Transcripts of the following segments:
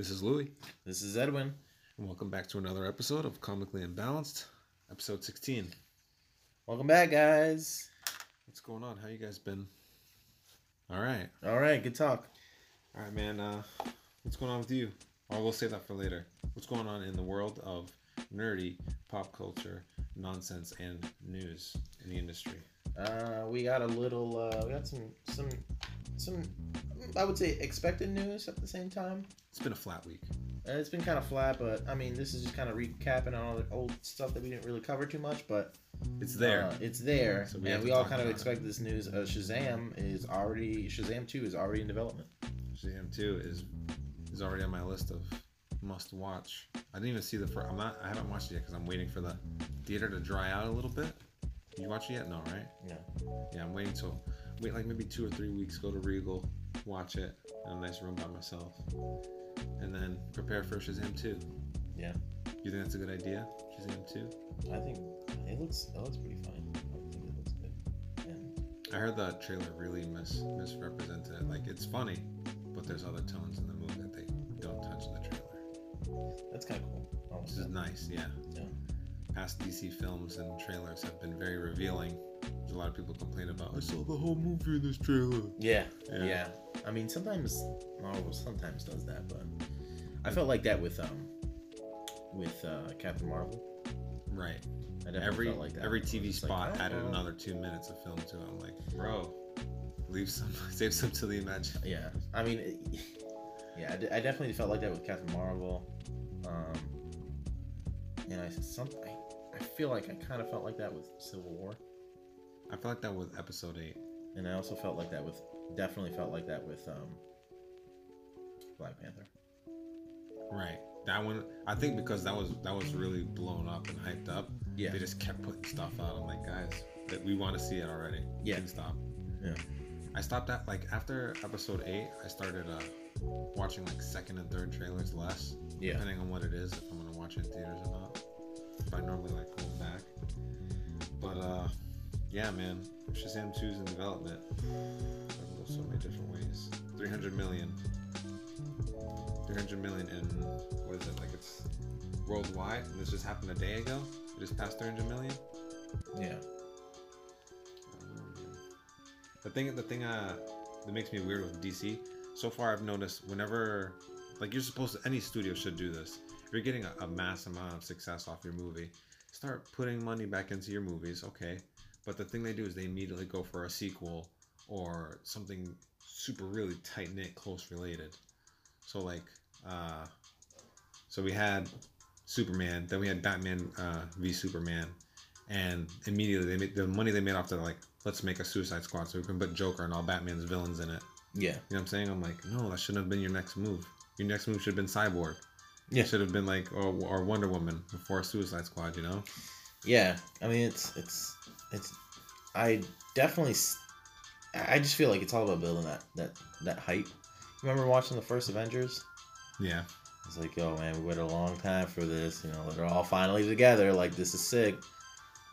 This is Louie, This is Edwin. and welcome back to another episode of Comically Imbalanced, episode 16. Welcome back, guys. What's going on? How you guys been? All right. All right, good talk. All right, man. Uh, what's going on with you? Or we'll save that for later. What's going on in the world of nerdy pop culture, nonsense, and news in the industry? Uh, we got a little. Uh, we got some some some. I would say expected news at the same time. It's been a flat week. Uh, it's been kind of flat, but I mean, this is just kind of recapping on all the old stuff that we didn't really cover too much, but It's there. Uh, it's there, So we and we all kind of about it. expect this news. Uh, Shazam is already Shazam Two is already in development. Shazam 2 is is already on my list of must watch. I didn't even see the first. I'm not. I haven't watched it yet because I'm waiting for the theater to dry out a little bit. You watch it yet? No, right? No. Yeah, I'm waiting till wait like maybe two or three weeks. Go to Regal, watch it in a nice room by myself, and then prepare for Shazam 2. Yeah. You think that's a good idea? Shazam 2. I think it looks it looks pretty fine. I think it looks good. And I heard the trailer really mis misrepresented it. Like it's funny, but there's other tones in the movie that they don't touch in the trailer. that's kind of cool. I'll is nice. Yeah. Yeah. Past DC films and trailers have been very revealing. There's a lot of people complain about. I saw the whole movie in this trailer. Yeah, Yeah. yeah. I mean, sometimes Marvel sometimes does that, but I felt like that with um with uh, Captain Marvel. Right. I definitely Every felt like that. every TV just like, spot oh, added well. another two minutes of film to it. I'm like, bro, leave some, save some to the imagine. Yeah, I mean, it, yeah, I, definitely felt like that with Captain Marvel. Um, and I some I, I feel like I kind of felt like that with Civil War, I feel like that with episode eight. and I also felt like that with definitely felt like that with um Black Panther. Right. That one, I think because that was that was really blown up and hyped up. Yeah, They just kept putting stuff out. I'm like, guys, that we want to see it already. Yeah. Can stop. Yeah. I stopped at like after episode eight. I started uh watching like second and third trailers less, yeah, depending on what it is. If I'm gonna watch it in theaters or not. If I normally like pull back. But uh, yeah, man, Shazam 2's in development. It can go so many different ways. 300 million. 300 million in what is it like? It's worldwide, and this just happened a day ago. It just passed 300 million. yeah. The thing, the thing uh, that makes me weird with DC, so far I've noticed whenever, like you're supposed to, any studio should do this. If you're getting a, a mass amount of success off your movie, start putting money back into your movies, okay? But the thing they do is they immediately go for a sequel or something super really tight knit, close related. So like, uh, so we had Superman, then we had Batman uh, v Superman, and immediately they made the money they made off the like let's make a Suicide Squad so we can put Joker and all Batman's villains in it. Yeah, You know what I'm saying? I'm like, no, that shouldn't have been your next move. Your next move should have been Cyborg. Yeah. It should have been like or, or Wonder Woman before Suicide Squad. You know? Yeah. I mean, it's it's it's. I definitely. I just feel like it's all about building that that that hype. Remember watching the first Avengers? Yeah. It's like, oh man, we waited a long time for this. You know, they're all finally together. Like this is sick.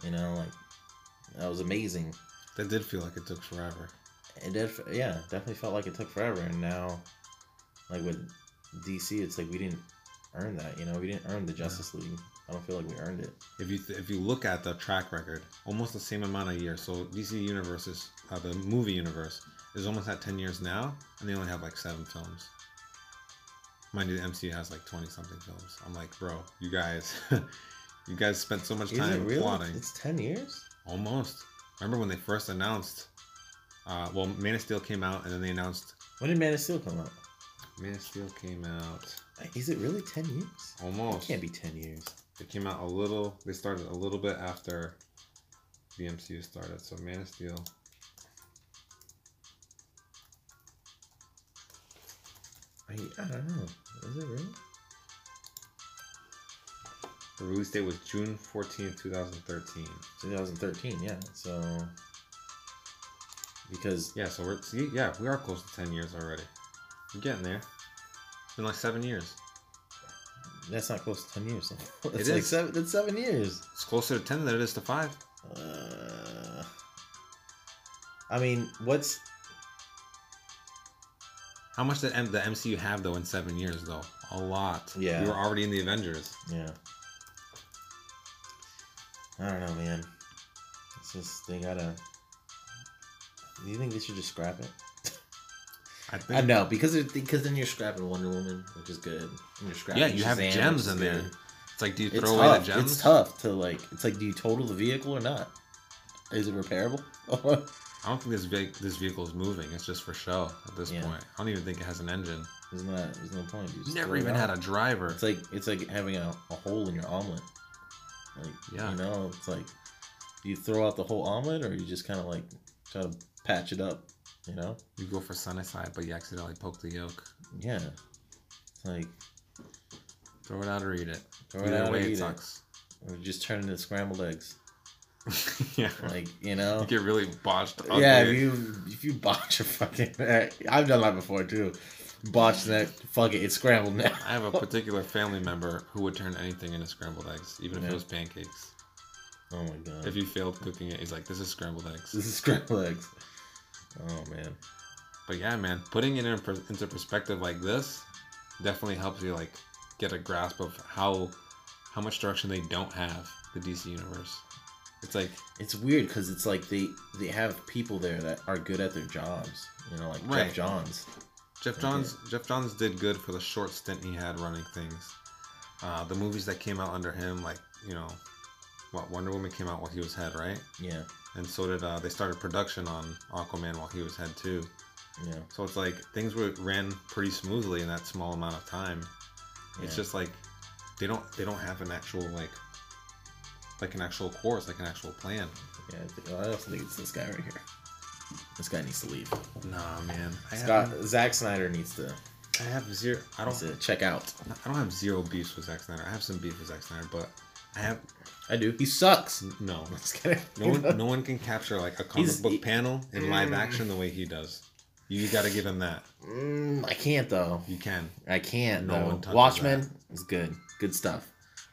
You know, like that was amazing. That did feel like it took forever. It did, yeah, definitely felt like it took forever. And now, like with DC, it's like we didn't earn that. You know, we didn't earn the Justice League. I don't feel like we earned it. If you if you look at the track record, almost the same amount of years. So DC Universe is uh, the movie universe is almost at ten years now, and they only have like seven films. Mind you, the MCU has like twenty something films. I'm like, bro, you guys, you guys spent so much Is it time really? plotting. It's ten years. Almost. Remember when they first announced? Uh, well, Man of Steel came out, and then they announced When did Man of Steel come out? Man of Steel came out Is it really ten years? Almost. It can't be ten years. It came out a little. They started a little bit after the MCU started. So Man of Steel. I, I don't know. Is it really? The release date was June fourteenth, 2013. 2013. Yeah. So because Yeah, so we're see, yeah, we are close to ten years already. We're getting there. It's been like seven years. That's not close to ten years. it's It like is. seven. It's seven years. It's closer to ten than it is to five. Uh, I mean, what's How much did M- the MCU have though in seven years though? A lot. Yeah. We were already in the Avengers. Yeah. I don't know, man. It's just they gotta. Do you think they should just scrap it? I think. I know because it, because then you're scrapping Wonder Woman, which is good. And you're scrapping Yeah, you have gems in there. good. It's like, do you It's throw away tough. the gems? It's tough to like. It's like, do you total the vehicle or not? Is it repairable? I don't think this ve- this vehicle is moving. It's just for show at this Yeah. point. I don't even think it has an engine. There's not. There's no point. You Never even had a driver. It's like it's like having a, a hole in your omelet. Like Yeah. you know, it's like you throw out the whole omelet, or you just kind of like try to patch it up. You know? You go for sunny side, but you accidentally poke the yolk. Yeah. It's like Throw it out or eat it. throw it Either out or eat it it, sucks. or just turn it into scrambled eggs. yeah. Like you know. You get really botched. Yeah, if you if you botch a fucking, I've done that before too. Botch that, fuck it, it's scrambled now. I have a particular family member who would turn anything into scrambled eggs, even if it was pancakes. Oh my god, If you failed cooking it, he's like, "This is scrambled eggs." this is scrambled eggs. Oh man, But yeah, man, putting it in per- into perspective like this definitely helps you like get a grasp of how how much direction they don't have the DC universe. It's like it's weird because it's like they they have people there that are good at their jobs. You know, like Right. Geoff Johns. Jeff. Johns. Geoff Johns did good for the short stint he had running things. Uh, the movies that came out under him, like you know, what Wonder Woman came out while he was head, right? Yeah, And so did uh, they started production on Aquaman while he was head too. yeah, So it's like things were ran pretty smoothly in that small amount of time. It's just like they don't they don't have an actual like like an actual course, like an actual plan. yeah. I, also think it's this guy right here. This guy needs to leave. Nah, man. I Scott have, Zack Snyder needs to I have zero. I don't. to check out. I don't have zero beefs with Zack Snyder. I have some beef with Zack Snyder, but I have I do. He sucks. no. I'm just kidding. No one, no one can capture like a comic He's- book he- panel in live Mm. action the way he does. You got to give him that. Mm, I can't though. You can. I can't. No though. one touches Watchmen is good. Good stuff.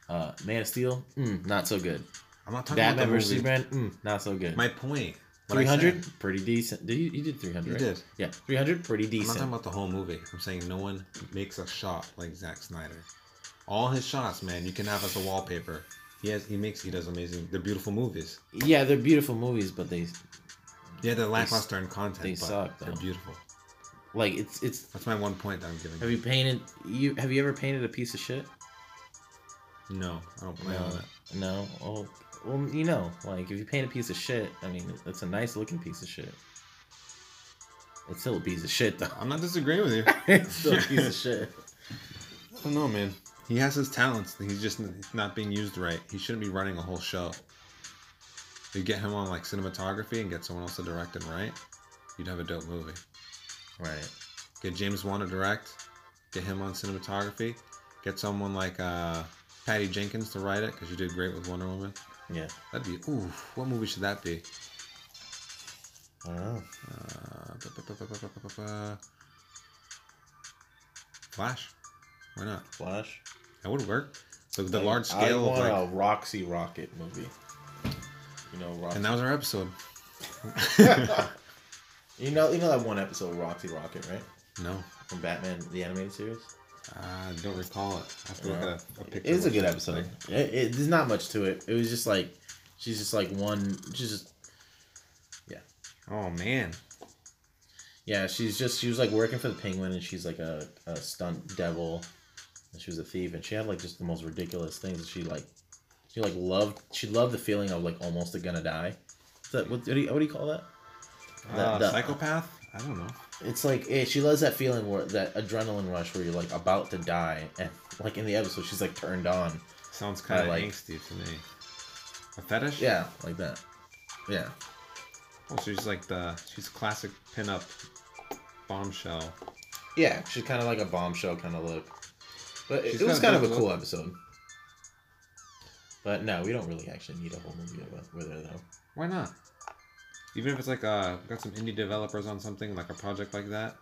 Uh, Man of Steel, mm, not so good. I'm not talking Batman about the vs movie. Superman, mm, not so good. My point. what I Three hundred, said. pretty decent. Did you, you did three You hundred? right? did. Yeah, three hundred, pretty decent. I'm not decent. talking about the whole movie. I'm saying no one makes a shot like Zack Snyder. All his shots, man, you can have as a wallpaper. He has, he makes, he does amazing. They're beautiful movies. yeah, they're beautiful movies, but they Yeah, they're lackluster in content, they but suck, they're beautiful. like it's it's. That's my one point that I'm giving. Have you painted you? Have you ever painted a piece of shit? No, I don't plan No. on it. No. Well, well, you know, like if you paint a piece of shit, I mean, it's a nice looking piece of shit. It's still a piece of shit, though. I'm not disagreeing with you. it's still a piece of shit. I don't know, man. He has his talents. He's just not being used right. He shouldn't be running a whole show. You get him on like cinematography and get someone else to direct it right, you'd have a dope movie. Right. Get James Wan to direct. Get him on cinematography. Get someone like uh, Patty Jenkins to write it because you did great with Wonder Woman. Yeah. That'd be ooh. What movie should that be? I don't know. Uh. Flash. Why not? Flash. That would work. The, the I- large I scale of want like, a Roxy Rocket movie. You know, Roxy. and that was our episode. you know, you know that one episode of Roxy Rocket, right? no, From Batman the animated series. I don't recall it. I have to look at a, a picture. It was a good episode. It, it, there's not much to it. It was just like she's just like one. She's just yeah. Oh man, yeah. She's just she was like working for the Penguin, and she's like a, a stunt devil. And she was a thief, and she had like just the most ridiculous things. She like she like loved she loved the feeling of like almost gonna die. Is that what, what do you what do you call that? Uh, psychopath. I don't know. It's like eh, she loves that feeling where that adrenaline rush where you're like about to die, and like in the episode she's like turned on. Sounds kind of like- angsty to me. A fetish? Yeah, like that. Yeah. Oh, she's like the she's classic pinup bombshell. Yeah, she's kind of like a bombshell kind of look. But it, She's it was kind of a cool episode. But no, we don't really actually need a whole movie with her though. Why not? Even if it's like uh got some indie developers on something like a project like that,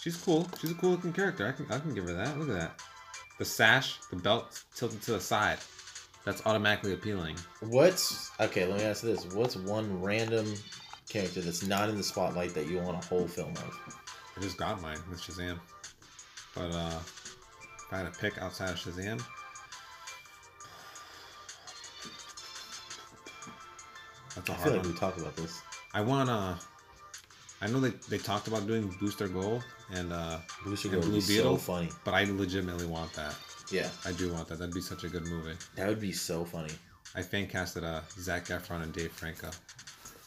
she's cool. She's a cool looking character. I can I can give her that. Look at that. The sash, the belt tilted to the side. That's automatically appealing. What's okay? Let me ask this: What's one random character that's not in the spotlight that you want a whole film of? I just got mine with Shazam. But uh, if I had to pick outside of Shazam, that's a I hard feel like one. we talked about this. I want to. I know they, they talked about doing Booster Gold and uh, Booster And Gold would Blue be Beetle? so funny. but I legitimately want that. Yeah, I do want that. That'd be such a good movie. that would be so funny. I fan casted uh, Zac Efron and Dave Franco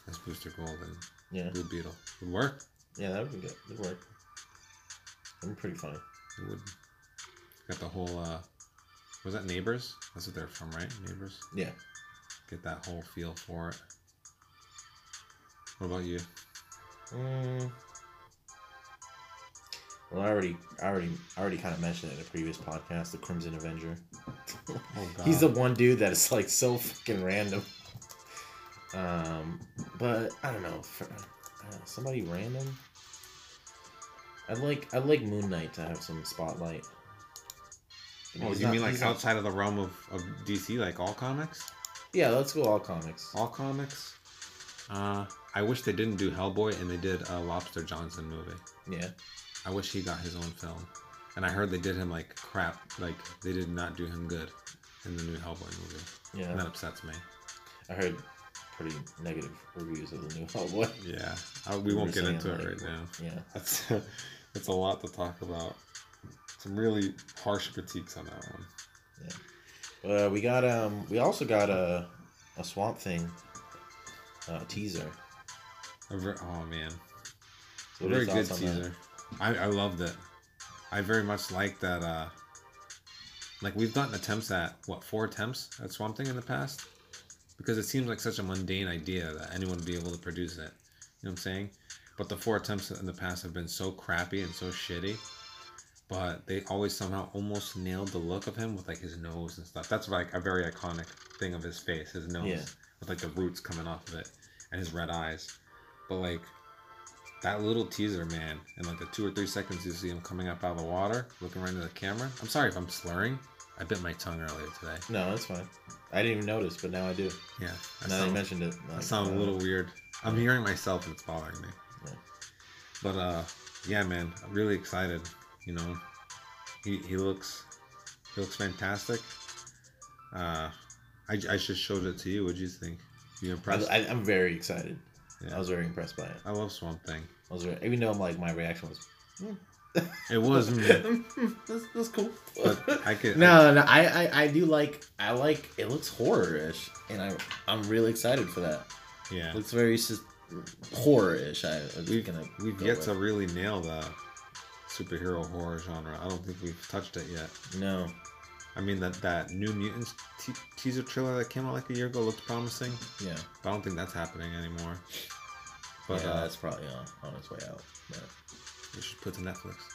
as Booster Gold and Yeah, Blue Beetle. Would work. yeah, that would be good. It'd work. That'd be pretty funny. It would. Got the whole. uh Was that Neighbors? That's what they're from, right? Neighbors. Yeah. Get that whole feel for it. What about you? Mm. Well, I already, I already, I already kind of mentioned it in a previous podcast. The Crimson Avenger. Oh God. He's the one dude that is like so fucking random. Um, but I don't know. For, I somebody random. I'd like, I'd like Moon Knight to have some spotlight. Oh, He's you not- mean like he's not- outside of the realm of, of DC, like all comics? Yeah, let's go all comics. All comics. Uh, I wish they didn't do Hellboy and they did a Lobster Johnson movie. Yeah, I wish he got his own film. And I heard they did him like crap. Like they did not do him good in the new Hellboy movie. Yeah. And that upsets me. I heard pretty negative reviews of the new Hellboy. Yeah, I, we You won't get into it right now. Yeah. That's it's a lot to talk about. Some really harsh critiques on that one. Uh, we got um, we also got a a Swamp Thing uh, teaser. A ver- oh man, So a very good thoughts that? teaser. I, I loved it. I very much like that. Uh, like we've gotten attempts at what four attempts at Swamp Thing in the past, because it seems like such a mundane idea that anyone would be able to produce it. You know what I'm saying? But the four attempts in the past have been so crappy and so shitty. But they always somehow almost nailed the look of him with like his nose and stuff. That's like a very iconic thing of his face, his nose Yeah. with like the roots coming off of it and his red eyes. But like that little teaser, man, and like the two or three seconds you see him coming up out of the water, looking right into the camera. I'm sorry if I'm slurring. I bit my tongue earlier today. No, that's fine. I didn't even notice, but now I do. Yeah, I now that you sound, mentioned it. I like, sound a uh, little weird. I'm hearing myself and it's bothering me. Yeah. But uh, yeah, man, I'm really excited. You know, he he looks he looks fantastic. Uh, I I just showed it to you. What do you think? You I, impressed? I, I'm very excited. Yeah. I was very impressed by it. I love Swamp Thing. I was very, even though I'm like my reaction was, It was, mm, that's, that's cool. but I could. no, no, I, I, I do like, I like. It looks horror-ish, and I, I'm really excited for that. yeah. It looks very horror-ish. I, We've, gonna we've yet with. to really nail the superhero horror genre. I don't think we've touched it yet. No, I mean that that New Mutants te- teaser trailer that came out like a year ago looked promising, yeah, but I don't think that's happening anymore. But yeah, uh, that's probably on, on its way out. But we should put to Netflix.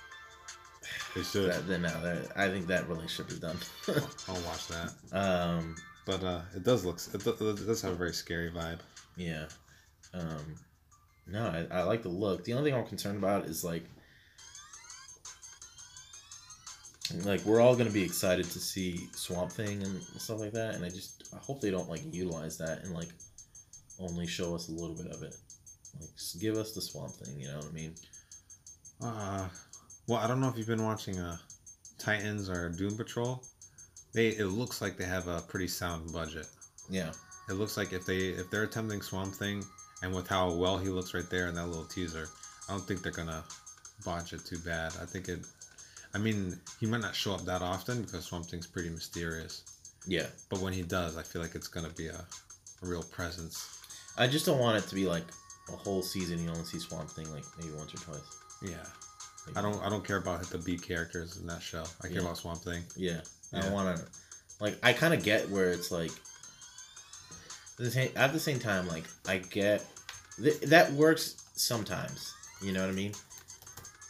They should. that, then now, that, I think that relationship is done. I'll watch that. um, But uh, it does look. It, it does have a very scary vibe. Yeah. Um no, I, I like the look. The only thing I'm concerned about is like like we're all gonna be excited to see Swamp Thing and stuff like that, and I just I hope they don't like utilize that and like only show us a little bit of it. Like give us the Swamp Thing, you know what I mean? Uh, well, I don't know if you've been watching uh, Titans or Doom Patrol. They it looks like they have a pretty sound budget. Yeah. It looks like if they if they're attempting Swamp Thing, and with how well he looks right there in that little teaser, I don't think they're gonna botch it too bad. I think it. I mean, he might not show up that often because Swamp Thing's pretty mysterious. Yeah. But when he does, I feel like it's gonna be a, a real presence. I just don't want it to be like a whole season you only see Swamp Thing like maybe once or twice. Yeah, I don't I don't care about the B characters in that show. I care Yeah. about Swamp Thing. Yeah, I don't want to. Like, I kind of get where it's like. At the same, at the same time, like I get th- that works sometimes. You know what I mean?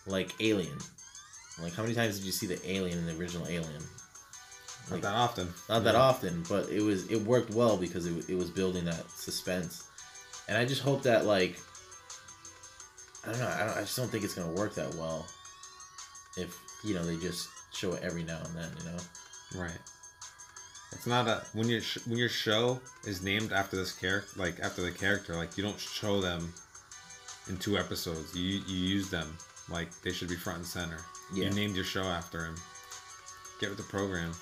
Like Alien. Like, how many times did you see the Alien in the original Alien? Not that often. not that Yeah. often, but it was it worked well because it, it was building that suspense, and I just hope that like I don't know I, don't, I just don't think it's gonna work that well if you know they just show it every now and then you know Right. It's not a when your sh- when your show is named after this character, like after the character, like you don't show them in two episodes. You you use them like they should be front and center. Yeah. You named your show after him. Get with the program.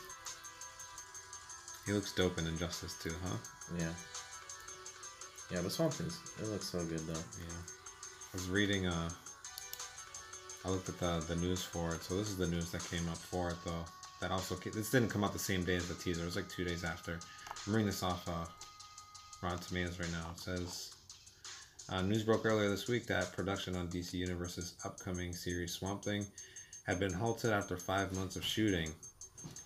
He looks dope in Injustice too, huh? Yeah. Yeah, but Swamp Thing's it looks so good though. Yeah. I was reading uh I looked at the the news for it. So this is the news that came up for it though. That also ca- this didn't come out the same day as the teaser. It was like two days after. I'm reading this off uh, Rotten Tomatoes right now. It says uh, news broke earlier this week that production on DC Universe's upcoming series Swamp Thing had been halted after five months of shooting.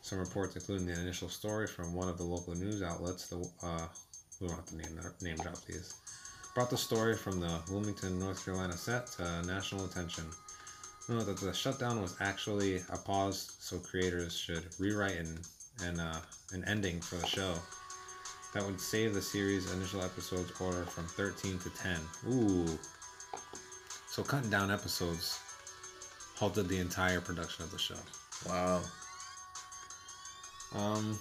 Some reports, including the initial story from one of the local news outlets, the uh, we don't have to name name drop these, brought the story from the Wilmington, North Carolina set to national attention. Note that the shutdown was actually a pause, so creators should rewrite an an, uh, an ending for the show that would save the series' initial episodes order from 13 to 10. Ooh. So cutting down episodes halted the entire production of the show. Wow. Um,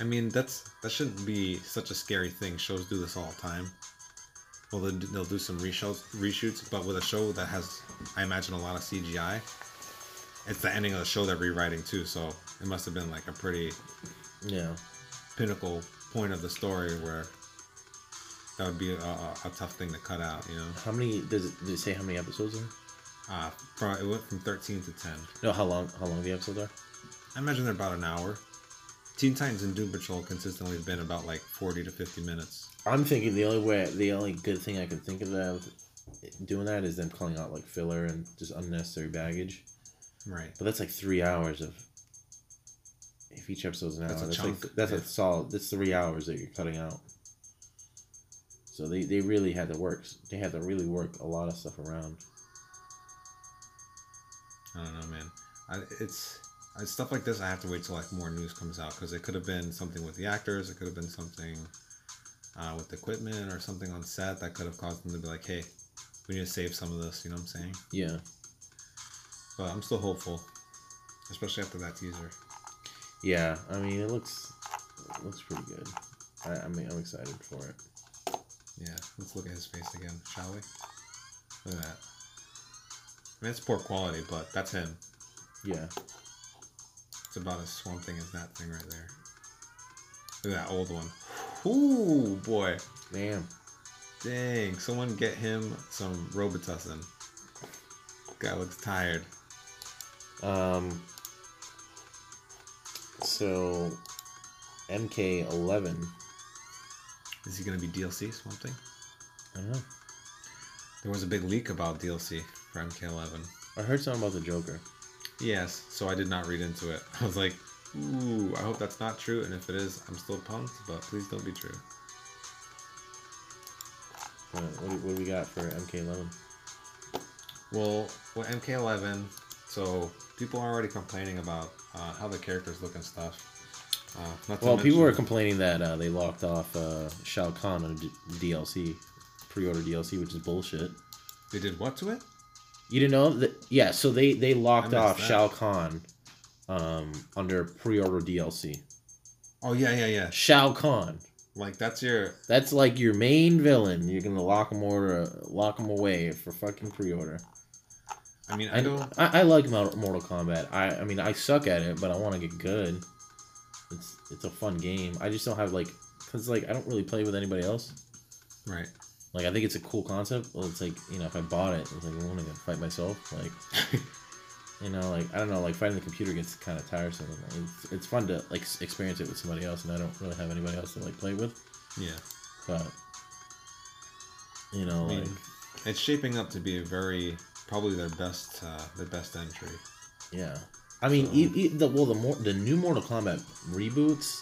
I mean that's that shouldn't be such a scary thing. Shows do this all the time. Well, they'll do, they'll do some reshoots, reshoots, but with a show that has, I imagine, a lot of CGI. It's the ending of the show they're rewriting too, so it must have been like a pretty Yeah. Pinnacle point of the story where that would be a, a, a tough thing to cut out. You know, How many does it, does it say how many episodes are? uh, from it went from 13 to 10. No, how long how long the episodes are? I imagine they're about an hour. Teen Titans and Doom Patrol consistently have been about like 40 to 50 minutes. I'm thinking the only way the only good thing I can think of that doing that is them calling out like filler and just unnecessary baggage. Right. But that's like three hours of if each episode's an hour. That's a That's, chunk, like that's yeah. a solid that's three hours that you're cutting out. So they, they really had to work they had to really work a lot of stuff around. I don't know, man. I, it's stuff like this. I have to wait till like more news comes out because it could have been something with the actors. It could have been something uh, with the equipment or something on set that could have caused them to be like, "Hey, we need to save some of this." You know what I'm saying? Yeah. But I'm still hopeful, especially after that teaser. Yeah, I mean it looks it looks pretty good. I, I mean I'm excited for it. Yeah, let's look at his face again, shall we? Look at that. I mean, it's poor quality, but that's him. Yeah. It's about as swamp thing as that thing right there. Look at that old one. Ooh, boy. Damn. Dang, someone get him some Robitussin. Guy looks tired. Um so MK11 Is he gonna be DLC Swamp Thing? I don't know. There was a big leak about DLC for MK11. I heard something about the Joker. Yes, so I did not read into it. I was like, ooh, I hope that's not true, and if it is, I'm still pumped, but please don't be true. What, do, what do we got for MK11? Well, with MK11, so people are already complaining about uh, how the characters look and stuff. Uh, not Well, people were complaining that uh, they locked off uh, Shao Kahn on D- DLC, pre-order DLC, which is bullshit. They did what to it? You didn't know that? Yeah, so they they locked off that. Shao Kahn um, under pre-order DLC. Oh yeah, yeah, yeah. Shao Kahn. Like that's your That's like your main villain. You're gonna lock him order, lock him away for fucking pre-order. I mean, I I don't. I, I like Mortal Kombat. I I mean I suck at it, but I want to get good. It's it's a fun game. I just don't have like, cause like I don't really play with anybody else. Right. Like I think it's a cool concept. Well, it's like you know if I bought it, it's like I want to fight myself. Like you know, like I don't know, like fighting the computer gets kind of tiresome. It's, it's fun to like experience it with somebody else, and I don't really have anybody else to like play with. Yeah. But you know, I mean, like it's shaping up to be a very probably their best uh, their best entry. yeah. I mean, So- e- e- the well the more the new Mortal Kombat reboots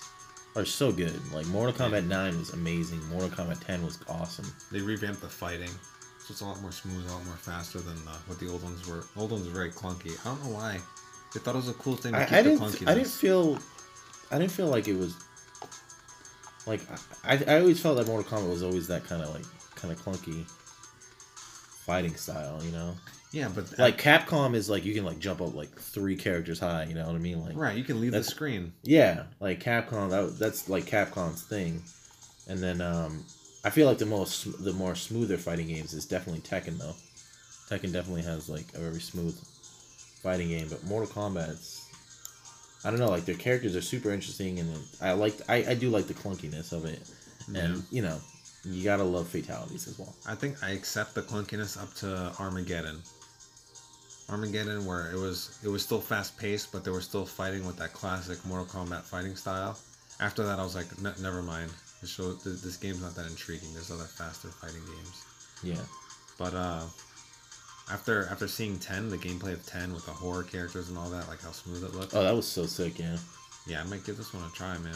are so good. Like Mortal Kombat Nine was amazing. Mortal Kombat Ten was awesome. They revamped the fighting, so it's a lot more smooth, a lot more faster than uh, what the old ones were. Old ones were very clunky. I don't know why. They thought it was a cool thing to I, keep I the didn't. clunkiness. I didn't feel. I didn't feel like it was. Like I, I always felt that Mortal Kombat was always that kind of like kind of clunky fighting style, you know. yeah, but Like Capcom is like you can like jump up like three characters high, you know what I mean? Like right, you can leave the screen. yeah, like Capcom that that's like Capcom's thing. And then um I feel like the most the more smoother fighting games is definitely Tekken though. Tekken definitely has like a very smooth fighting game, but Mortal Kombat's I don't know, like their characters are super interesting, and I like I, I do like the clunkiness of it, and Yeah. you know you gotta love fatalities as well. I think I accept the clunkiness up to Armageddon. Armageddon, where it was it was still fast paced, but they were still fighting with that classic Mortal Kombat fighting style. After that, I was like, never mind. This show, th- this game's not that intriguing. There's other faster fighting games. Yeah, But uh, after after seeing ten, the gameplay of ten with the horror characters and all that, like how smooth it looked. oh that was so sick. Yeah, Yeah, I might give this one a try, man.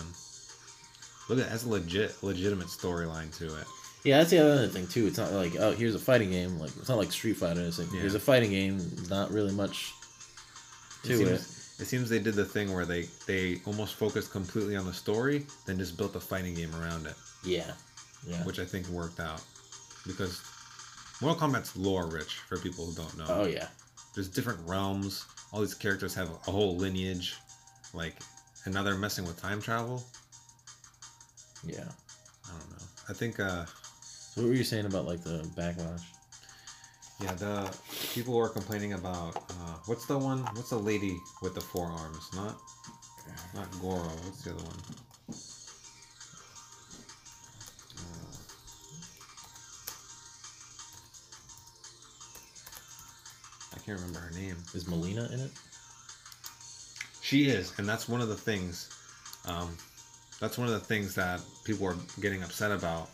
Look at it has a legit legitimate storyline to it. yeah, that's the other thing too. It's not like oh here's a fighting game, like it's not like Street Fighter. It's like Yeah. here's a fighting game, not really much It to it. seems, it seems they did the thing where they they almost focused completely on the story, then just built a fighting game around it, Yeah, yeah. which I think worked out because Mortal Kombat's lore rich for people who don't know. Oh yeah, There's different realms. All these characters have a whole lineage, like, and now they're messing with time travel. Yeah. I don't know. I think uh So what were you saying about like the backlash? Yeah, the people were complaining about uh, what's the one? What's the lady with the forearms? Not, not Goro. What's the other one? Uh, I can't remember her name. Is Mileena in it? She is, and that's one of the things. Um, that's one of the things that people are getting upset about,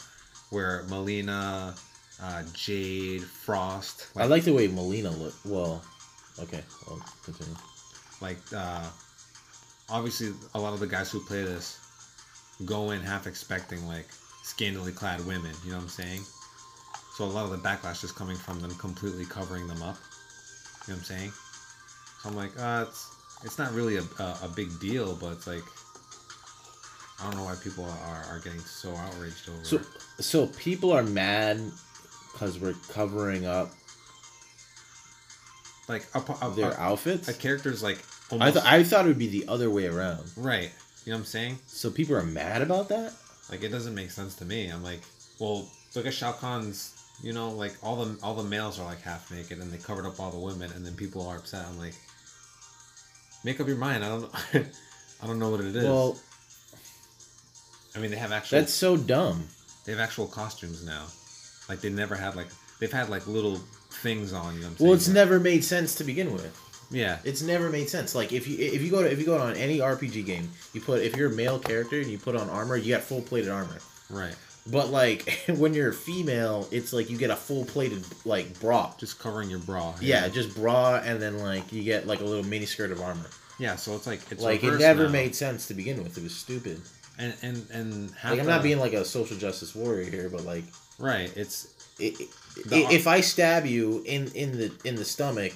where Mileena, uh, Jade, Frost. I like the way Mileena look. Well, okay, well, continue. like uh obviously a lot of the guys who play this go in half expecting like scantily clad women you know what i'm saying so a lot of the backlash is coming from them completely covering them up you know what i'm saying so i'm like uh it's it's not really a, a, a big deal but it's like i don't know why people are, are getting so outraged over So, it. so people are mad because we're covering up like a, a, their a, outfits. a character's like I almost thought I thought it would be the other way around. right you know what i'm saying So people are mad about that. Like it doesn't make sense to me. I'm like, well, look at Shao Kahn's. You know, like all the all the males are like half naked, and they covered up all the women, and then people are upset. I'm like, make up your mind. I don't. I don't know what it is. Well, I mean, they have actual. that's so dumb. They have actual costumes now. Like they never had like they've had like little things on. You know what I'm saying? Well, it's never made sense to begin with. Yeah. It's never made sense. Like if you if you go to if you go on any RPG game, you put if you're a male character and you put on armor, you got full plated armor. Right. But like when you're a female, it's like you get a full plated like bra. Just covering your bra. Yeah, just bra and then like you get like a little mini skirt of armor. Yeah. So it's like it's like it never now. made sense to begin with. It was stupid. And and and Like I'm not being like a social justice warrior here, but like right. It's i i The ar- if I stab you in in the in the stomach,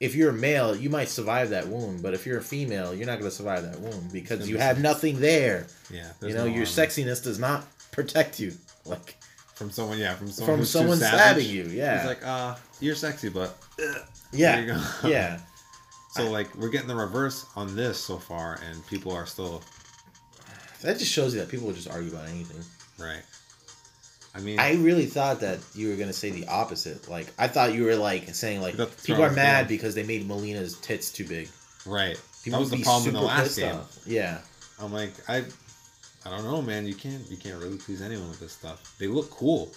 if you're a male, you might survive that wound. But if you're a female, you're not going to survive that wound because you have nothing there. yeah. You know, no your sexiness does not protect you. Like from someone. Yeah, from someone from someone stabbing you. Yeah. He's like, uh, you're sexy, but yeah. there you go. yeah. So like we're getting the reverse on this so far, and people are still That just shows you that people will just argue about anything. right. I mean, I really thought that you were gonna say the opposite. Like I thought you were like saying like You thought that's people are mad because they made Mileena's tits too big. right. People that was the problem in the last game. off. Yeah. I'm like, I, I don't know, man. You can't, you can't really please anyone with this stuff. They look cool.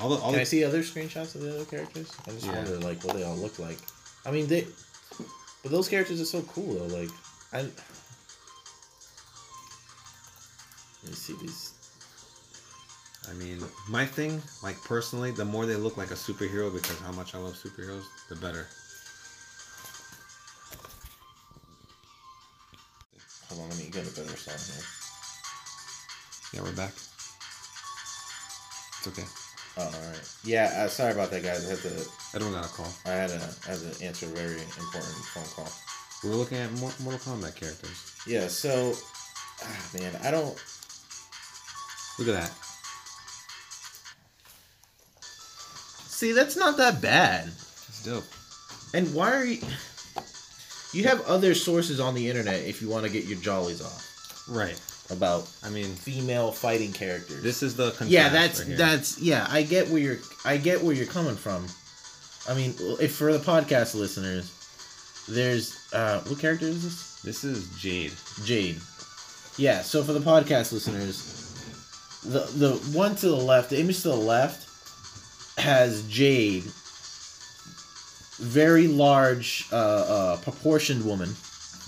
All the, all Can the, I see other screenshots of the other characters? I just Yeah. wonder like what they all look like. I mean they but those characters are so cool though, like I Let me see these I mean, my thing, like personally, the more they look like a superhero, because how much I love superheroes, the better. hold on, let me get a better song here. Yeah, we're back. It's okay. Oh, alright. Yeah, uh, sorry about that guys. I had to Everyone got a call. I had to had to answer a very important phone call. We were looking at Mor- Mortal Kombat characters. Yeah, so ah, man, I don't Look at that. see that's not that bad. It's dope. And why are you you have other sources on the internet if you want to get your jollies off Right. about I mean, female fighting characters. this is the yeah, that's right that's yeah. I get where you're I get where you're coming from. I mean, if for the podcast listeners, there's uh, what character is this? This is Jade. Jade. Yeah. So for the podcast listeners, the the one to the left, the image to the left, has Jade. Very large, uh, uh, proportioned woman,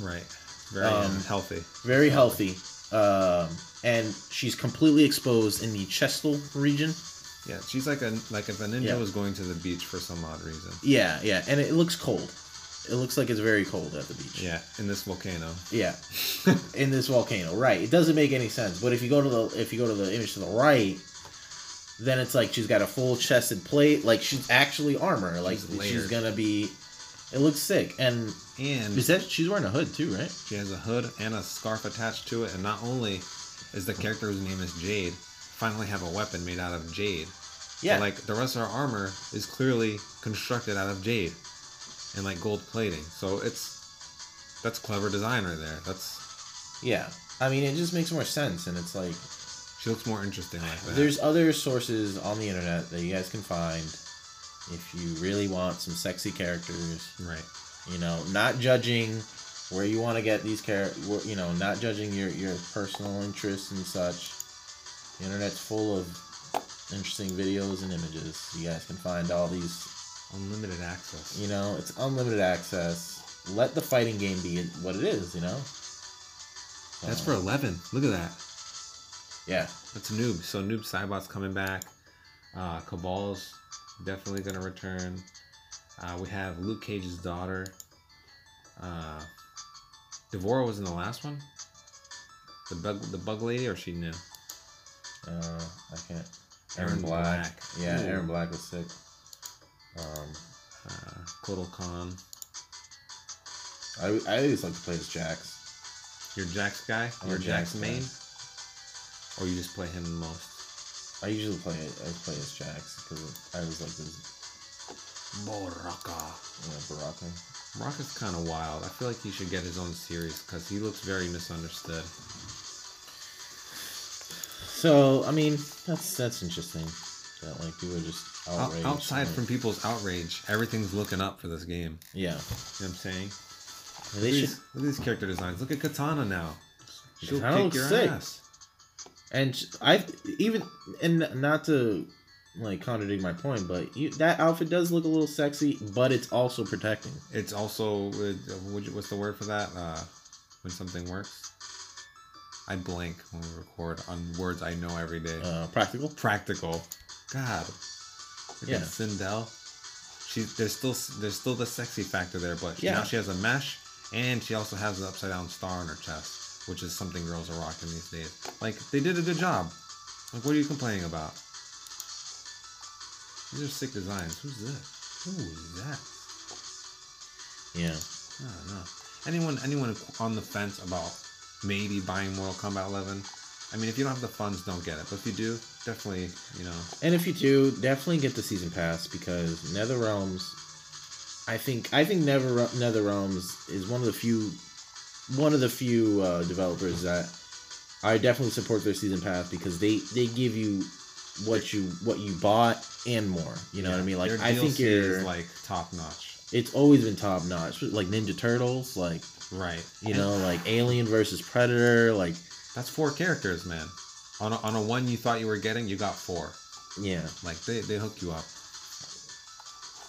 Right. Very Um, healthy. very healthy, um, and she's completely exposed in the chestal region. Yeah, she's like a like if a ninja Yeah. was going to the beach for some odd reason. Yeah, yeah, and it looks cold. It looks like it's very cold at the beach. Yeah, in this volcano. Yeah, in this volcano, right? It doesn't make any sense. But if you go to the if you go to the image to the right, then it's like she's got a full chested plate, like she's actually armor, like She's she's, gonna be. It looks sick, and And is that she's wearing a hood too, right? she has a hood and a scarf attached to it. And not only is the character whose name is Jade finally have a weapon made out of jade. Yeah, But, like the rest of her armor is clearly constructed out of jade and like gold plating. So it's that's clever design right there. That's yeah. I mean, it just makes more sense, and it's like she looks more interesting like that. there's other sources on the internet that you guys can find if you really want some sexy characters. right. you know not judging where you want to get these char- where- you know not judging your your personal interests and such the internet's full of interesting videos and images you guys can find all these Unlimited access. you know it's unlimited access let the fighting game be what it is you know That's Uh, for eleven. Look at that. yeah That's Noob. So Noob Saibot's coming back. Uh, Kabal's definitely gonna return. Uh, we have Luke Cage's daughter. Uh, D'Vorah was in the last one. The bug, the bug lady, or she knew. uh i can't Erron Erron Black, Black. yeah Ooh. Erron Black was sick um Uh, Kotal Khan. i, I always like to play as jax You're Jax guy. I'm You're Jack's Jax main. Or you just play him the most. i usually play i play as jax because i always like this Baraka. yeah, baraka Baraka's kind of wild. I feel like he should get his own series because he looks very misunderstood. So I mean, that's that's interesting. That like people are just outraged. outside like- from people's outrage, everything's looking up for this game. yeah, You know what I'm saying? they look, should. these, look at these character designs. Look at Katana now. She'll Katana kick your sick. ass. And I even and not to like contradict my point, but you, that outfit does look a little sexy, but it's also protecting. It's also uh, what's the word for that? Uh, when something works. I blank when we record on words I know every day. Uh, practical. Practical. God. Look Yeah. Sindel. She there's still there's still the sexy factor there, but Yeah. now she has a mesh and she also has an upside down star on her chest, which is something girls are rocking these days. Like they did a good job. Like what are you complaining about? These are sick designs. Who's this? Who is that? Yeah. I don't know. Anyone anyone on the fence about maybe buying Mortal Kombat 11? I mean, if you don't have the funds, don't get it. But if you do, definitely, you know, And if you do, definitely get the season pass because Nether Realms. I think I think Nether Nether Realms is one of the few, one of the few uh, developers that I definitely support their season pass because they they give you what you what you bought and more. You know what I mean? Like I think you're like top notch. it's always been top notch. Like Ninja Turtles, like Right. you know, like Alien versus Predator, like that's four characters, man. On a, on a one you thought you were getting, you got four. yeah, Like they, they hook you up.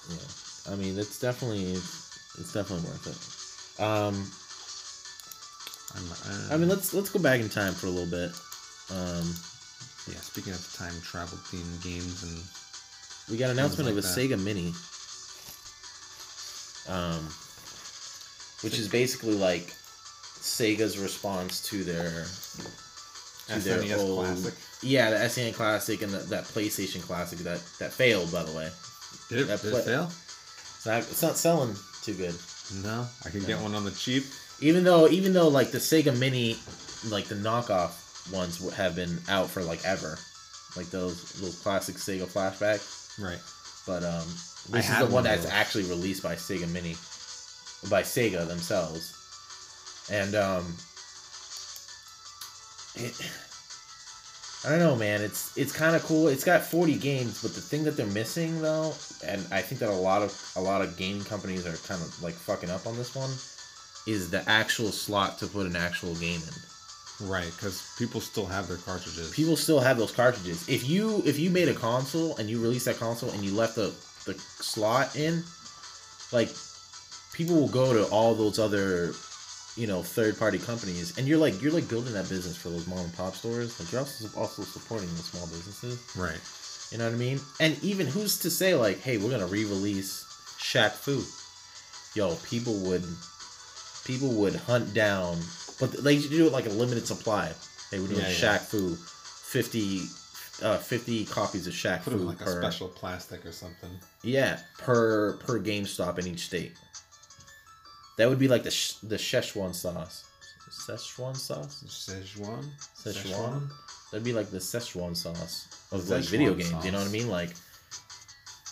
yeah. I mean, it's definitely it's, it's definitely worth it. Um, I'm, uh, I mean, let's let's go back in time for a little bit. Um, yeah. Speaking of time travel themed games and we got an announcement like of a that. Sega Mini, um, which is basically like Sega's response to their to their SNES old- Classic. Yeah, the SNES Classic and the, that PlayStation Classic that that failed, by the way. Did it, That did pla- it fail? It's not, it's not selling too good. No, I can get one on the cheap. Even though even though like the Sega Mini, like the knockoff ones have been out for like ever, like those those classic Sega flashbacks. Right. But um, I this is the one one that's actually released by Sega Mini, by Sega themselves, and um, it, I don't know, man. It's it's kind of cool. It's got 40 games, but the thing that they're missing though, and I think that a lot of a lot of gaming companies are kind of like fucking up on this one, is the actual slot to put an actual game in. Right, because people still have their cartridges. People still have those cartridges. If you if you made a console and you released that console and you left the the slot in, like people will go to all those other you know third party companies and you're like you're like building that business for those mom and pop stores like you're also also supporting the small businesses right. you know what i mean and even who's to say like hey we're gonna re-release Shaq Fu yo people would people would hunt down but they do it like a limited supply hey we're doing Yeah, Shaq yeah. Fu 50 uh 50 copies of Shaq Put Fu like a per special plastic or something. yeah per per GameStop in each state that would be like the sh- the Szechuan sauce Szechuan sauce Szechuan? Szechuan. That'd be like the Szechuan sauce of like video Szechuan games. You know what I mean? Like,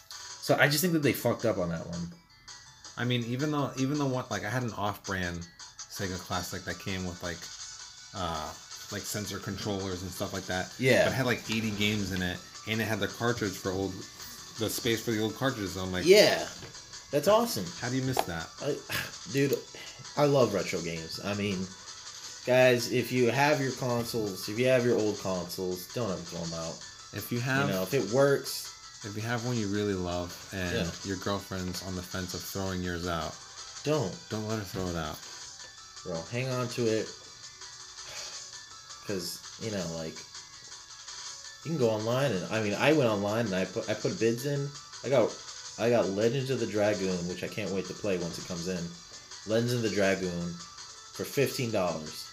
so I just think that they fucked up on that one. I mean, even though even though what like I had an off-brand Sega Classic that came with like uh like sensor controllers and stuff like that. Yeah. But it had like 80 games in it, and it had the cartridge for old, the space for the old cartridges. So I'm like, Yeah, that's awesome, how do you miss that? I, dude. I love retro games. I mean, guys, if you have your consoles, if you have your old consoles, don't ever throw them out. If you have You know, if it works, if you have one you really love and Yeah. your girlfriend's on the fence of throwing yours out, don't, don't let her throw it out. bro. Hang on to it, because you know, like, you can go online and I mean, I went online and I put I put bids in. I got I got Legends of the Dragoon, which I can't wait to play once it comes in. Legends of the Dragoon for fifteen dollars.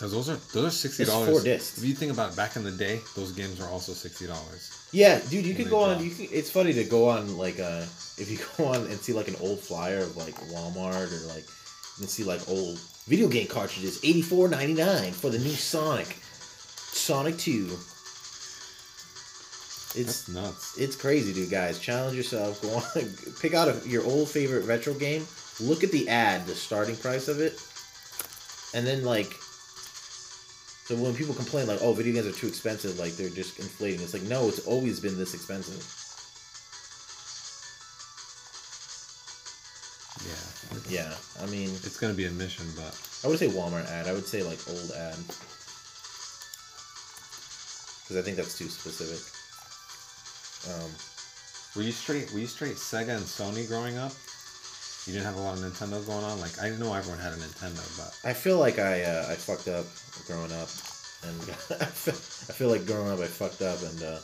Those are those are sixty dollars. four discs. If you think about it, back in the day, those games were also sixty dollars. Yeah, dude, you could go on. You could, it's funny to go on like uh if you go on and see like an old flyer of like Walmart or like you can see like old video game cartridges, eighty four ninety nine for the new Sonic, Sonic Two. It's That's nuts. it's crazy, dude. Guys, challenge yourself. Go on, pick out a, your old favorite retro game. Look at the ad, the starting price of it, and then like. So when people complain like, "Oh, video games are too expensive," like they're just inflating. It's like, no, it's always been this expensive. Yeah. Yeah, I mean, It's gonna be a mission, but I would say Walmart ad. I would say like old ad, because I think that's too specific. Um, were you straight? Were you straight Sega and Sony growing up? You didn't have a lot of Nintendo going on. Like I know everyone had a Nintendo, but I feel like I uh, I fucked up growing up, and I feel, I feel like growing up I fucked up, and uh,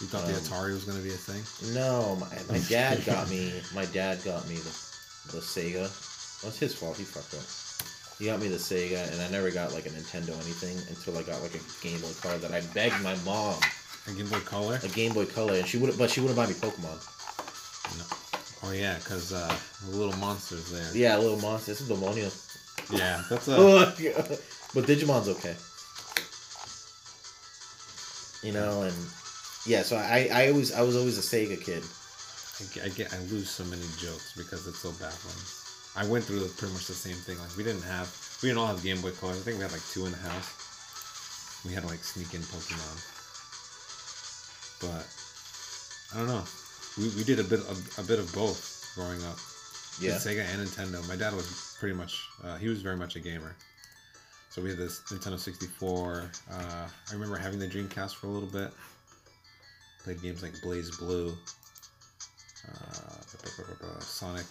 you thought the Um, Atari was gonna be a thing. no, my, my dad got me. My dad got me the the Sega. It's his fault. He fucked up. He got me the Sega, and I never got like a Nintendo anything until I got like a Game Boy Color that I begged my mom A Game Boy Color. a Game Boy Color, and she would, but she wouldn't buy me Pokemon. No. Oh yeah, because uh, the little monsters there. Yeah, little monsters. This is Demonio. Yeah, that's a. but Digimon's okay. You know, and yeah, so I, I always I was always a Sega kid. I get, I get I lose so many jokes because it's so baffling. I went through pretty much the same thing. Like we didn't have we didn't all have Game Boy Colors. I think we had like two in the house. We had to like sneak in Pokemon. But I don't know. We, we did a bit of, a bit of both growing up. Yeah. Sega and Nintendo. My dad was pretty much uh, he was very much a gamer. So we had this Nintendo 64. Uh, I remember having the Dreamcast for a little bit. Played games like BlazBlue, uh, Sonic.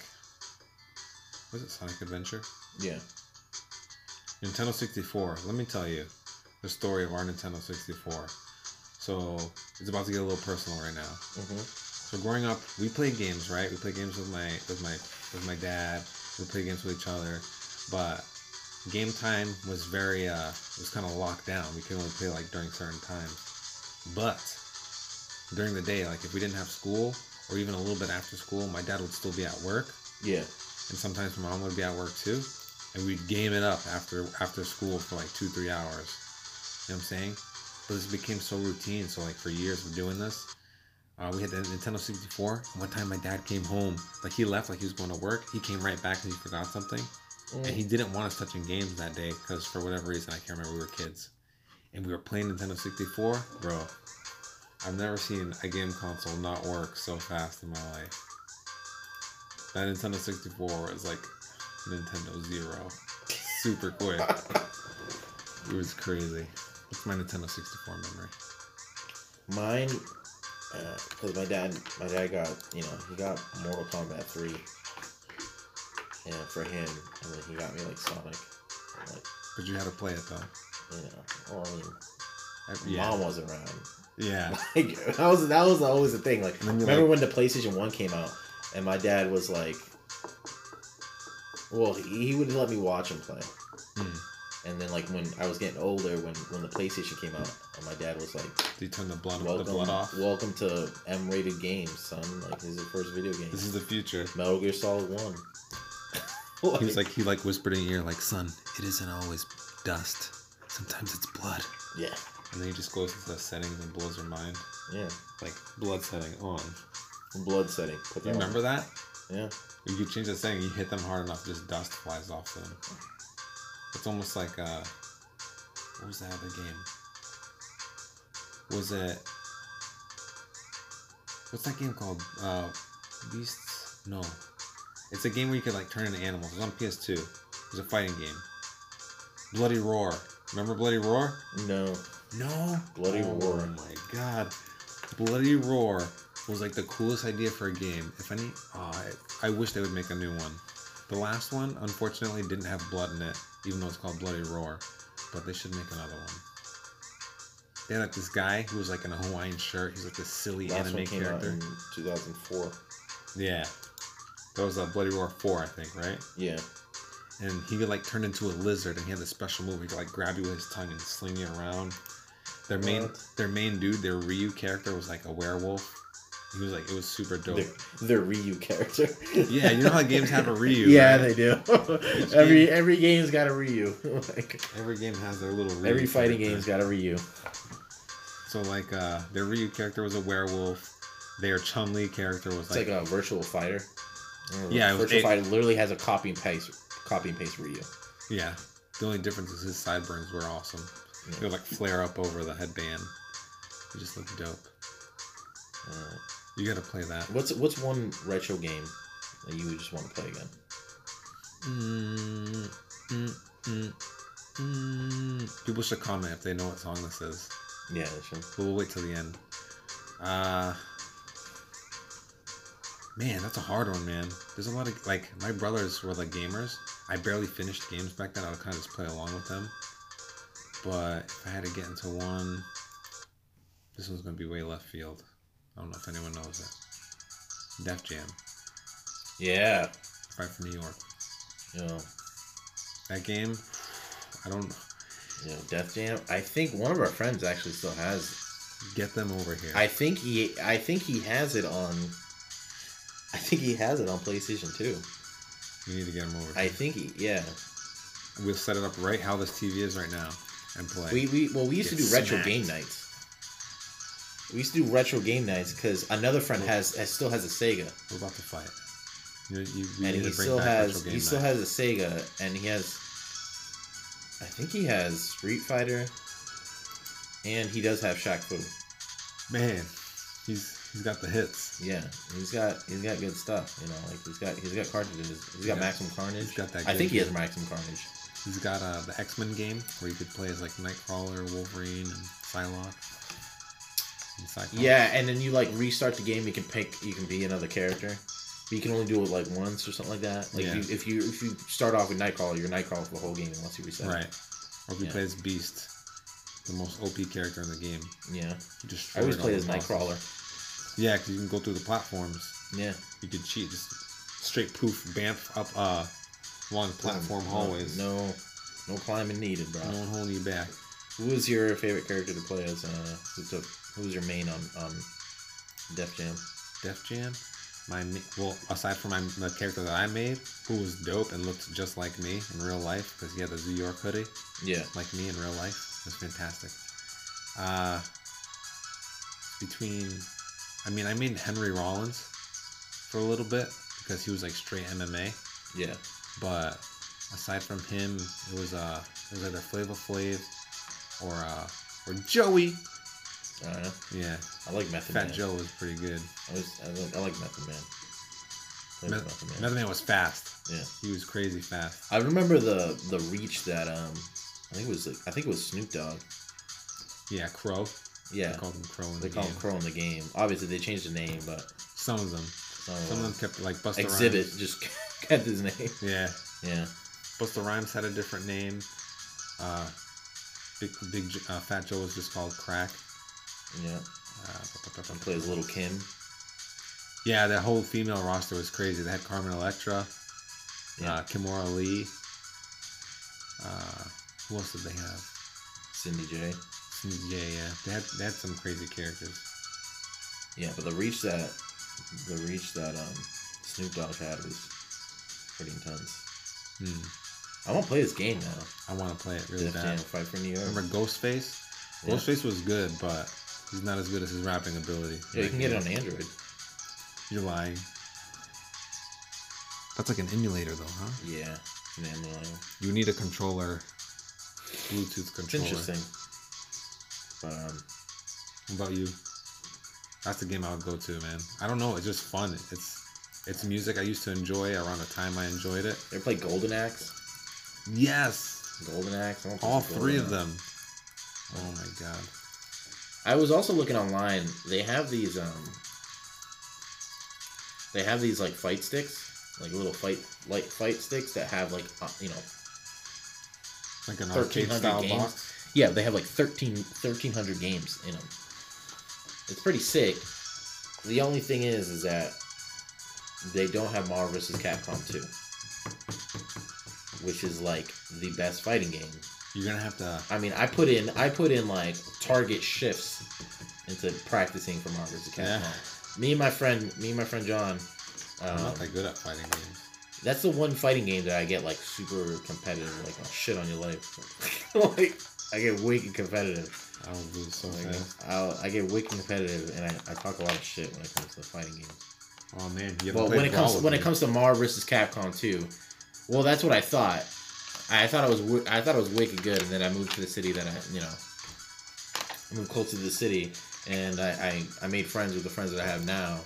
Was it Sonic Adventure? Yeah. Nintendo 64. Let me tell you the story of our Nintendo 64. So it's about to get a little personal right now. hmm So growing up, we played games, right? We played games with my with my with my dad. We played games with each other, but game time was very uh was kind of locked down. We could only play like during certain times. But during the day, like if we didn't have school or even a little bit after school, my dad would still be at work, Yeah. and sometimes my mom would be at work too, and we'd game it up after after school for like two three hours. You know what I'm saying? But this became so routine. So like for years of doing this, uh, we had the Nintendo 64. One time my dad came home, like he left, like he was going to work. He came right back and he forgot something, and he didn't want us touching games that day because for whatever reason I can't remember. We were kids, and we were playing Nintendo 64, bro. I've never seen a game console not work so fast in my life. That Nintendo 64 was like Nintendo Zero, super quick. it was crazy. What's my Nintendo 64 memory? Mine, because my dad, my dad got, you know, he got Mortal Kombat three, and for him, and then he got me like Sonic, like But you had to play it though. you know, well, I mean, Uh, Yeah. mom wasn't around. Yeah. Like that was that was always the thing. Like And then you're remember like- when the PlayStation One came out, and my dad was like, well, he, he would let me watch him play. Hmm. And then like when I was getting older, when when the PlayStation came out, and my dad was like, Do you turn the blood, the blood off? welcome to M-rated games, son. Like this is the first video game. This is the future. Metal Gear Solid One. He was like, he like whispered in your ear, like, son, it isn't always dust. Sometimes it's blood. yeah, And then he just goes into the settings and blows your mind. yeah. Like, blood setting on. Blood setting. Put You that on. remember that? Yeah. You could change the setting, you hit them hard enough, just dust flies off them. It's almost like, uh, what was that other game? Was it, what's that game called? Uh, Beasts? No. It's a game where you could, like, turn into animals. It was on PS2. It was a fighting game. Bloody Roar. Remember Bloody Roar? No. No. Bloody oh Roar. my god. Bloody Roar was like the coolest idea for a game. If any, oh, I, I wish they would make a new one. The last one, unfortunately, didn't have blood in it, even though it's called Bloody Roar. But they should make another one. They had like this guy who was like in a Hawaiian shirt. He's like this silly Last anime one came out character. in 2004. Yeah. That was a Bloody Roar 4, I think, right? Yeah. and he could like turn into a lizard and he had this special move he could like grab you with his tongue and sling you around their main What? their main dude their ryu character was like a werewolf he was like it was super dope Their, their Ryu character. yeah you know how games have a ryu yeah, right? they do. Each every game- every game's got a Ryu. like, every game has their little ryu every fighting character. game's got a Ryu. so like uh their ryu character was a werewolf their chun li character was It's like, like a Virtua Fighter. Yeah, it virtual it- fighter literally has a copy and paste, copy and paste Ryu. yeah the only difference is his sideburns were awesome Yeah. they would like flare up over the headband he just looked dope Uh, you gotta play that what's what's one retro game that you would just want to play again? Mm, mm, mm, mm. People should comment if they know what song this is. Yeah, that's one. But we'll wait till the end. Uh Man, that's a hard one, man. There's a lot of like my brothers were like gamers. I barely finished games back then. I would kind of just play along with them. But if I had to get into one, this one's gonna be way left field. I don't know if anyone knows it. Def Jam, Yeah. right from New York. You know, That game, I don't you know, Def Jam. I think one of our friends actually still has. get them over here. I think he. I think he has it on. I think he has it on PlayStation 2. We need to get him over. I think he. Yeah. We'll set it up right how this TV is right now and play. We we well we used to Get do retro smacked. game nights. We used to do retro game nights because another friend has, has still has a Sega, We're about to fight. You, you, we and he still has he still has a Sega, and he has. I think he has Street Fighter, and he does have Shaq Fu. Man, he's he's got the hits. Yeah, he's got he's got good stuff. You know, like he's got he's got cartridges. He's got Yeah. Maximum Carnage. He's got that I think he has Maximum Carnage. He's got uh, the X Men game where you could play as like Nightcrawler, Wolverine, and Psylocke. Yeah, and then you like restart the game. You can pick. You can be another character. But you can only do it like once or something like that. Like Yeah. you, if you if you start off with Nightcrawler, you're Nightcrawler for the whole game once you reset. Right. Or if you Yeah. play as Beast, the most OP character in the game. Yeah. You just I always play as bosses. Nightcrawler. Yeah, because you can go through the platforms. Yeah. You could cheat, just straight poof, bamf up uh, along the platform hallways. No, no climbing needed, bro. no one holding you back. Who was your favorite character to play as? Uh, who took? Who was your main on on Def Jam? Def Jam, my well, aside from my the character that I made, who was dope and looked just like me in real life because he had the New York hoodie, Yeah. like me in real life. It was fantastic. Uh, between, I mean, I made Henry Rollins for a little bit because he was like straight MMA, Yeah. but aside from him, it was uh, it was either Flavor Flav or uh, or Joey. Uh, Yeah, I like Method Man. Fat Man. Joe was pretty good. I, was, I, like, I like Method Man. I like Meth- Method Man. Method Man was fast. Yeah. He was crazy fast. I remember the the reach that um I think it was I think it was Snoop Dogg. Yeah, Crow. Yeah. They called him Crow in They the call game. him Crow in the game. Obviously they changed the name, but Some of them. some of Some of them kept like Busta Exhibit Rhymes. just kept his name. Yeah, Yeah. Busta Rhymes had a different name. Uh, Big Big uh, Fat Joe was just called Crack. Yeah. Uh, Plays Lil' Kim. Yeah, that whole female roster was crazy. They had Carmen Electra, Yeah. uh, Kimora Lee. Uh, who else did they have? Cindy J. Cindy J. yeah. They had they had some crazy characters. Yeah, but the reach that the reach that um Snoop Dogg had was pretty intense. Hmm. I want to play this game now. I want to play it really Def Jam bad. Fight for New York. Remember Ghostface? Yeah. Ghostface was good, but he's not as good as his rapping ability. Yeah, you can get it on Android. You're lying. That's like an emulator, though, huh? Yeah. Man, no, You need a controller, Bluetooth controller. it's interesting. But um, What about you? That's the game I would go to, man. I don't know. It's just fun. It's it's music I used to enjoy around the time I enjoyed it. ever play Golden Axe? Yes, Golden Axe. I wanna play all some three Golden of Axe. them. Oh my god. I was also looking online. They have these um. They have these like fight sticks, like little fight light fight sticks that have like uh, you know Like an thirteen arcade style games. box. Yeah, they have like 13, 1300 games in them. It's pretty sick. The only thing is, is that they don't have Marvel vs. Capcom 2, which is like the best fighting game. You're gonna have to. I mean, I put in, I put in like target shifts into practicing for Marvel vs. Capcom. Yeah. Me and my friend, me and my friend John. I'm Um, not that good at fighting games. that's the one fighting game that I get like super competitive, like oh, shit on your life. like I get wicked competitive. I don't lose so Like, fast. I'll, I get wicked competitive, and I, I talk a lot of shit when it comes to fighting games. Oh man, you Well, when it comes when me. it comes to Mar versus Capcom 2, well, that's what I thought. I thought it was I thought it was wicked good, and then I moved to the city Then I you know I moved closer to the city, and I, I, I made friends with the friends that I have now,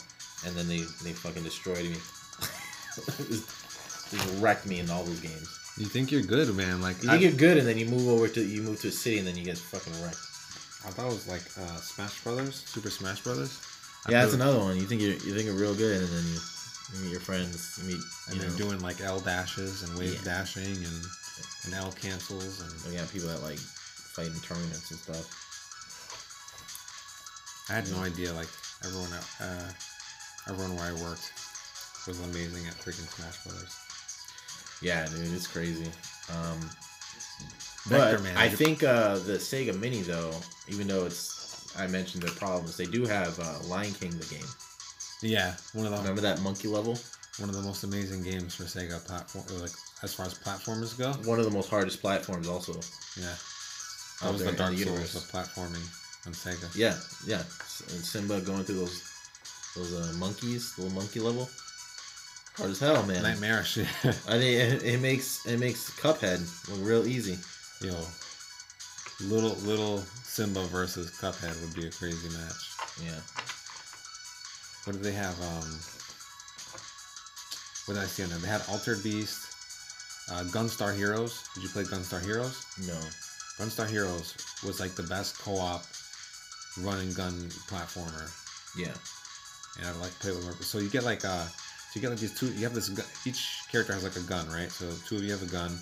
and then they they fucking destroyed me. just, just wrecked me in all those games. You think you're good, man? Like You I, think you're good, and then you move over to you move to a city, and then you get fucking wrecked. I thought it was like uh, Smash Brothers, Super Smash Brothers. I Yeah, that's another one. You think you're you think you're real good, and then you, you meet your friends. You meet And you they're doing like L dashes and wave Yeah. dashing and and L cancels and we got people that like fight in tournaments and stuff. I had no idea like everyone uh everyone where I worked was amazing at freaking Smash Brothers. Yeah, dude, it's crazy. Um, Vector but Man, I think uh, the Sega Mini though, even though it's I mentioned the problems, they do have uh, Lion King the game. Yeah, one of the Remember that monkey level? one of the most amazing games for Sega platform like as far as platformers go. One of the most hardest platforms, also. Yeah, that was the Dark Souls universe. of platforming on Sega. Yeah, yeah. And Simba going through those those uh, monkeys, little monkey level. Hard as hell, man. Nightmarish. I think it, it makes it makes Cuphead look real easy. Yo, little little Simba versus Cuphead would be a crazy match. Yeah. What did they have? Um, what did I see on there? They had Altered Beast, uh, Gunstar Heroes. Did you play Gunstar Heroes? No. Gunstar Heroes was like the best co-op run and gun platformer, Yeah. and I like to play with. So you get like uh, so you get like these two. You have this. Gun, Each character has like a gun, right? So two of you have a gun,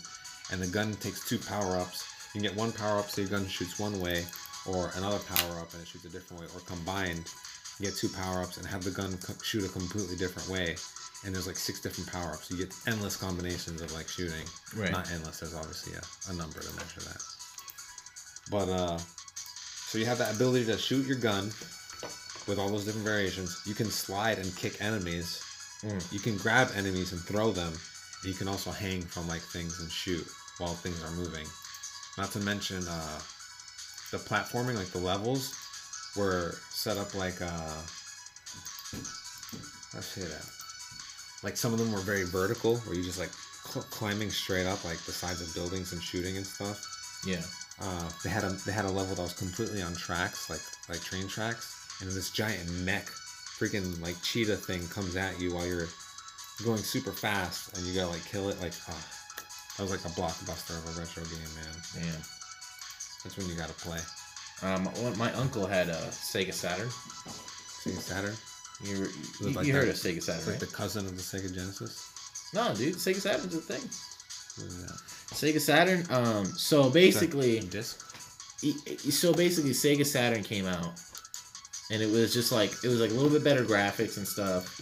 and the gun takes two power ups. You can get one power up, so your gun shoots one way, or another power up and it shoots a different way, or combined, get two power ups and have the gun co- shoot a completely different way. And there's like six different power ups. You get endless combinations of like shooting. Right. Not endless. There's obviously a, a number to measure that. But uh, so you have that ability to shoot your gun with all those different variations. You can slide and kick enemies. Mm. You can grab enemies and throw them. You can also hang from like things and shoot while things are moving. Not to mention uh, the platforming, like the levels, were set up like uh, how say that? Like some of them were very vertical, where you just like cl- climbing straight up like the sides of buildings and shooting and stuff. Yeah. uh, they had a they had a level that was completely on tracks, like like train tracks, and this giant mech, freaking like cheetah thing comes at you while you're going super fast, and you gotta like kill it. Like, oh, that was like a blockbuster of a retro game, man. Man. That's when you gotta play. Um, my uncle had a Sega Saturn. Sega Saturn, You, were, you, like you heard of Sega Saturn, it's like right? the cousin of the Sega Genesis. No, dude, Sega Saturn's a thing. Sega Saturn. Um, so basically, Is that a disc. so basically, Sega Saturn came out, and it was just like it was like a little bit better graphics and stuff.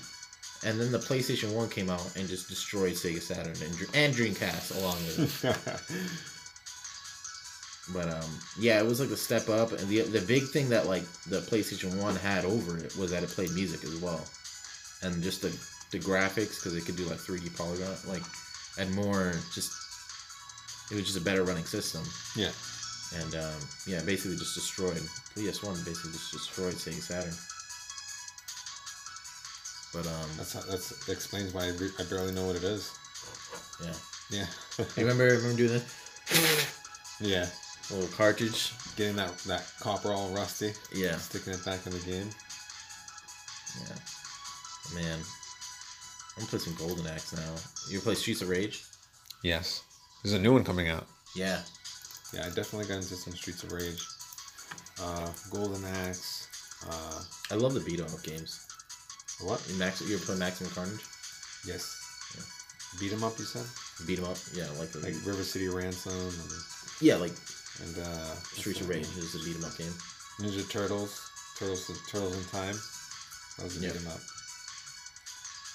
And then the PlayStation One came out and just destroyed Sega Saturn and, and Dreamcast along with it. But um, yeah, it was like a step up, and the the big thing that like the PlayStation One had over it was that it played music as well, and just the the graphics because it could do like 3D polygon, like, and more just it was just a better running system, yeah. and um, yeah, basically just destroyed PS One. Basically just destroyed Sega Saturn. But um, That's how, that's explains why I, re- I barely know what it is. yeah, Yeah. you remember remember doing this yeah. Little cartridge? Getting that that copper all rusty, Yeah, sticking it back in the game. yeah, man. I'm gonna play some Golden Axe now. You ever play Streets of Rage? Yes. There's a new one coming out. Yeah. Yeah, I definitely got into some Streets of Rage. Uh, Golden Axe. Uh, I love the beat 'em up games. what? You Max, you ever play Maximum Carnage? Yes. Beat 'em up, you said? Beat 'em up, yeah, like the Like River City Ransom and, yeah, like and uh, Streets of Rage is a beat 'em up game. Ninja Turtles. Turtles Turtles in Time. That was a Yeah. beat 'em up.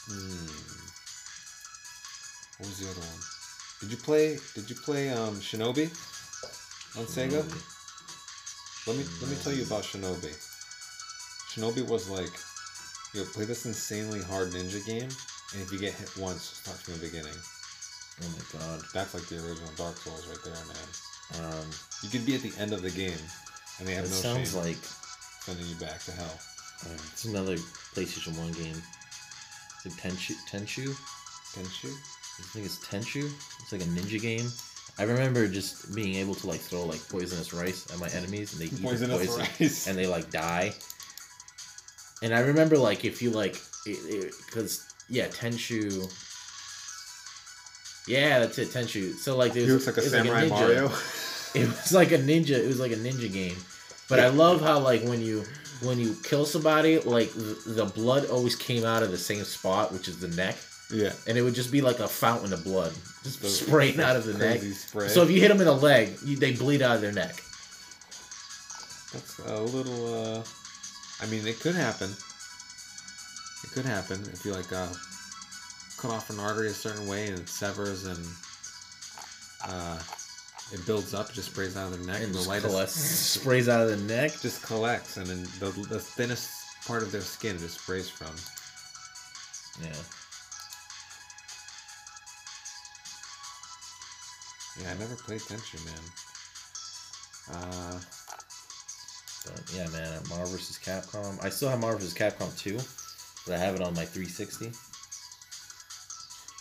Hmm. What was the other one? Did you play did you play um Shinobi on Sega? Let me let me tell you about Shinobi. Shinobi was like you play this insanely hard ninja game, and if you get hit once, start from the beginning. Oh my god. That's like the original Dark Souls right there, man. Um, You could be at the end of the game, and they have it no sounds shame like sending you back to hell. uh, it's another PlayStation One game. Is it Tenchu? Tenchu? Tenchu? I think it's Tenchu. It's like a ninja game. I remember just being able to like throw like poisonous rice at my enemies, and they eat the Poisonous poison, rice. and they like die. And I remember like if you like, because yeah, Tenchu. Yeah, that's it, Ten Tenchu. So like, it was, like a was samurai ninja. Mario. It was like a ninja. It was like a ninja game. But I love how like when you when you kill somebody, like the, the blood always came out of the same spot, which is the neck, yeah. and it would just be like a fountain of blood, just Those- spraying out of the neck. Spray. So if you hit them in the leg, you, they bleed out of their neck. That's a little. uh I mean, it could happen. It could happen if you like uh cut off an artery a certain way and it severs and uh it builds up, it just sprays out of the neck, And and the lightest coalesce- sprays out of the neck. just collects, and then the, the thinnest part of their skin just sprays from. Yeah. Yeah, I never played Tenchu, man. Uh, But yeah, man, Marvel vs. Capcom. I still have Marvel vs. Capcom 2, but I have it on my 360.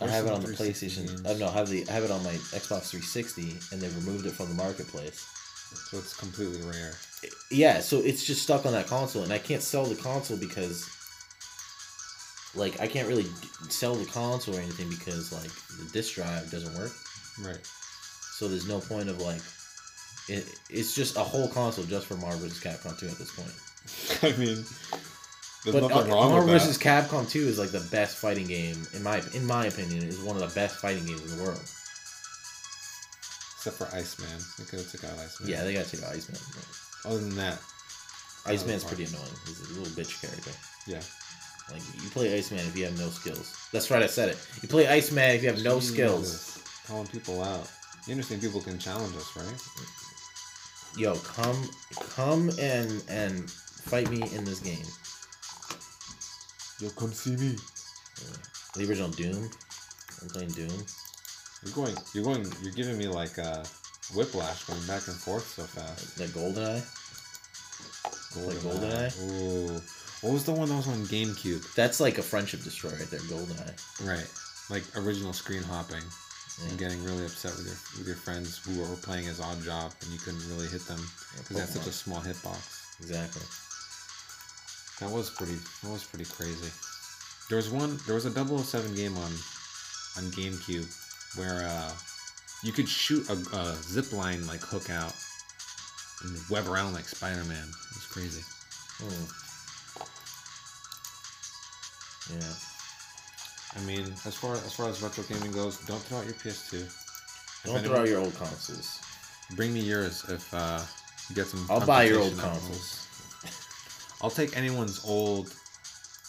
I have it on the PlayStation. games. I oh, no, I have the I have it on my Xbox 360, and they removed it from the marketplace. so it's completely rare. Yeah, so it's just stuck on that console, and I can't sell the console because, like, I can't really sell the console or anything because like the disk drive doesn't work. Right. So there's no point of like, it, it's just a whole console just for Marvel vs. Capcom 2 at this point. I mean, there's But nothing wrong Marvel vs. Capcom 2 is like the best fighting game in my in my opinion. Is one of the best fighting games in the world. Except for Iceman. They could have took out Iceman. Yeah, they gotta take out Iceman. Other than that, Iceman's pretty annoying. He's a little bitch character. yeah. Like you play Iceman if you have no skills. That's right, I said it. You play Iceman if you have no skills. Calling people out. You understand people can challenge us, right? Yo, come, come and and fight me in this game. Yo, come see me. The original Doom. I'm playing Doom. You're going. You're going. You're giving me like uh, whiplash going back and forth so fast. The GoldenEye. Like GoldenEye. Ooh. What was the one that was on GameCube? That's like a friendship destroyer right there. GoldenEye. Right. Like original screen hopping. Yeah. and getting really upset with your with your friends who were playing as Oddjob and you couldn't really hit them because they had such a small hitbox. Exactly. That was pretty. That was pretty crazy. There was one. There was a 007 game on on GameCube where uh, you could shoot a, a zip line like hook out and web around like Spider-Man. It was crazy. Hmm. Yeah. I mean, as far as far as retro gaming goes, don't throw out your PS2. If Don't throw out your old consoles. Bring me yours if uh, you get some. I'll buy your old consoles. I'll take anyone's old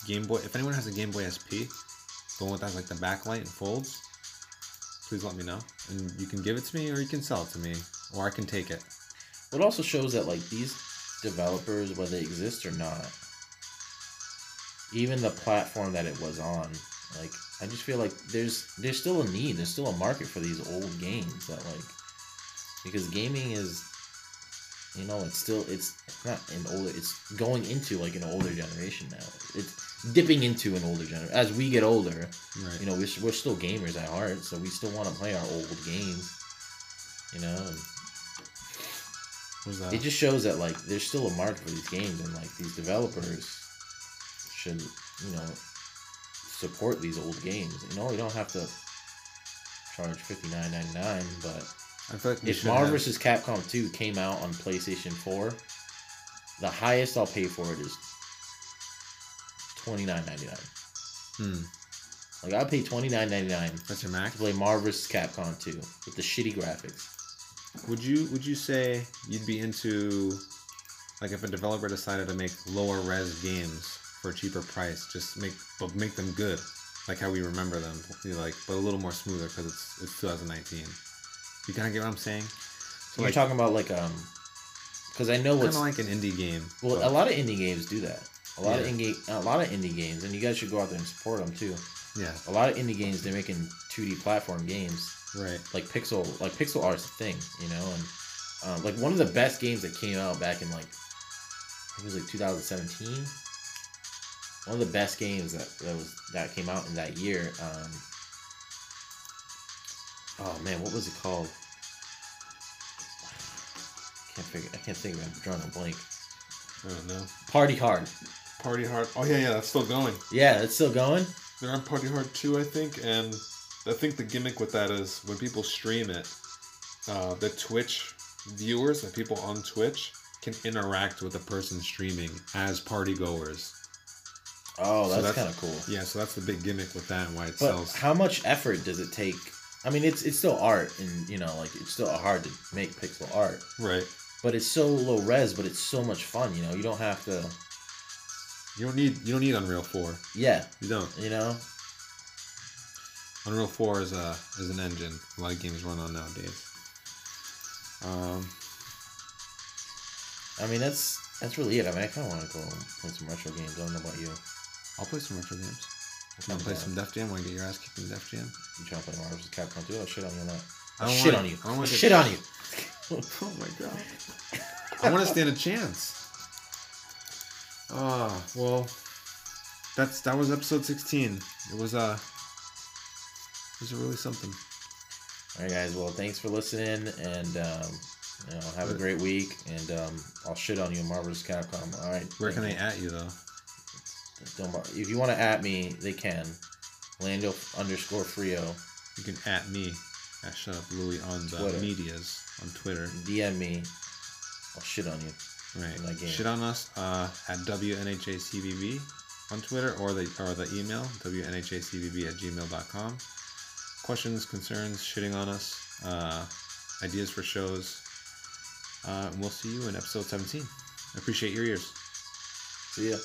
Game Boy. If anyone has a Game Boy SP, the one that has like the backlight and folds, please let me know. And you can give it to me or you can sell it to me. Or I can take it. What also shows that like these developers, whether they exist or not, even the platform that it was on, like I just feel like there's there's still a need, there's still a market for these old games that like because gaming is you know it's still it's not an older it's going into like an older generation now. It's dipping into an older generation as we get older Right. you know we're, we're still gamers at heart so we still want to play our old games you know? And it just shows that like there's still a market for these games and like these developers should you know support these old games. You know you don't have to charge 59.99 but I feel like if Marvel vs. Capcom 2 came out on PlayStation 4 the highest I'll pay for it is 29.99 Hmm. like I'll pay 29.99 That's your to play Marvel vs. Capcom 2 with the shitty graphics Would you Would you say you'd be into like if a developer decided to make lower res games for a cheaper price, just make but make them good, like how we remember them, like but a little more smoother because it's it's 2019. You kind of get what I'm saying? So you're like talking about like um because I know kind what's of like an indie game. Well, but- a lot of indie games do that. A lot of indie, a lot of indie games, and you guys should go out there and support them too. yeah, A lot of indie games, they're making 2D platform games, right. like pixel, like pixel art's a thing, you know. And um, like one of the best games that came out back in like, I think it was like 2017. One of the best games that that was that came out in that year. Um, oh man, what was it called? Can't figure. I can't think of it. I'm drawing a blank. I don't know. Party Hard. Party Hard. Oh yeah, yeah, that's still going. Yeah, it's still going. They're on Party Hard 2, I think, and I think the gimmick with that is when people stream it, uh, the Twitch viewers, the people on Twitch, Can interact with the person streaming as party goers. Oh, So that's, that's- kind of cool. Yeah, so that's the big gimmick with that and why it But sells. how much effort does it take? I mean, it's it's still art, and you know, like it's still hard to make pixel art. right. But it's so low res, but it's so much fun. You know, you don't have to. You don't need you don't need Unreal Four. Yeah, You don't. you know. Unreal Four is a is an engine a lot of games run on nowadays. Um, I mean, that's that's really it. I mean, I kind of want to go play some retro games. I don't know about you. I'll play some retro games. Want kind to play some Def Jam? Want to get your ass kicked in Def Jam? You trying to play Marvel vs. Capcom 2? I'll shit on you on that. I'll shit wanna- on you. I don't I'll wanna shit on you. Oh my god. I want to stand a chance. Ah, well, that's that was episode sixteen. It was uh, it was really something. All right, guys. Well, thanks for listening, and um, you know, have a great week. And um, I'll shit on you, in Marvel. Capcom. All right. Where can thank they at you though? Don't bar- If you want to at me, they can. Lando underscore Frio. You can at me at Shut Up Louie on the Twitter. medias on Twitter. DM me. I'll shit on you. Right. In that game. Shit on us uh, at WNHACVB on Twitter or the or the email WNHACVB at gmail.com. Questions, concerns, shitting on us, uh, ideas for shows. Uh, and we'll see you in episode 17. I appreciate your ears. See ya.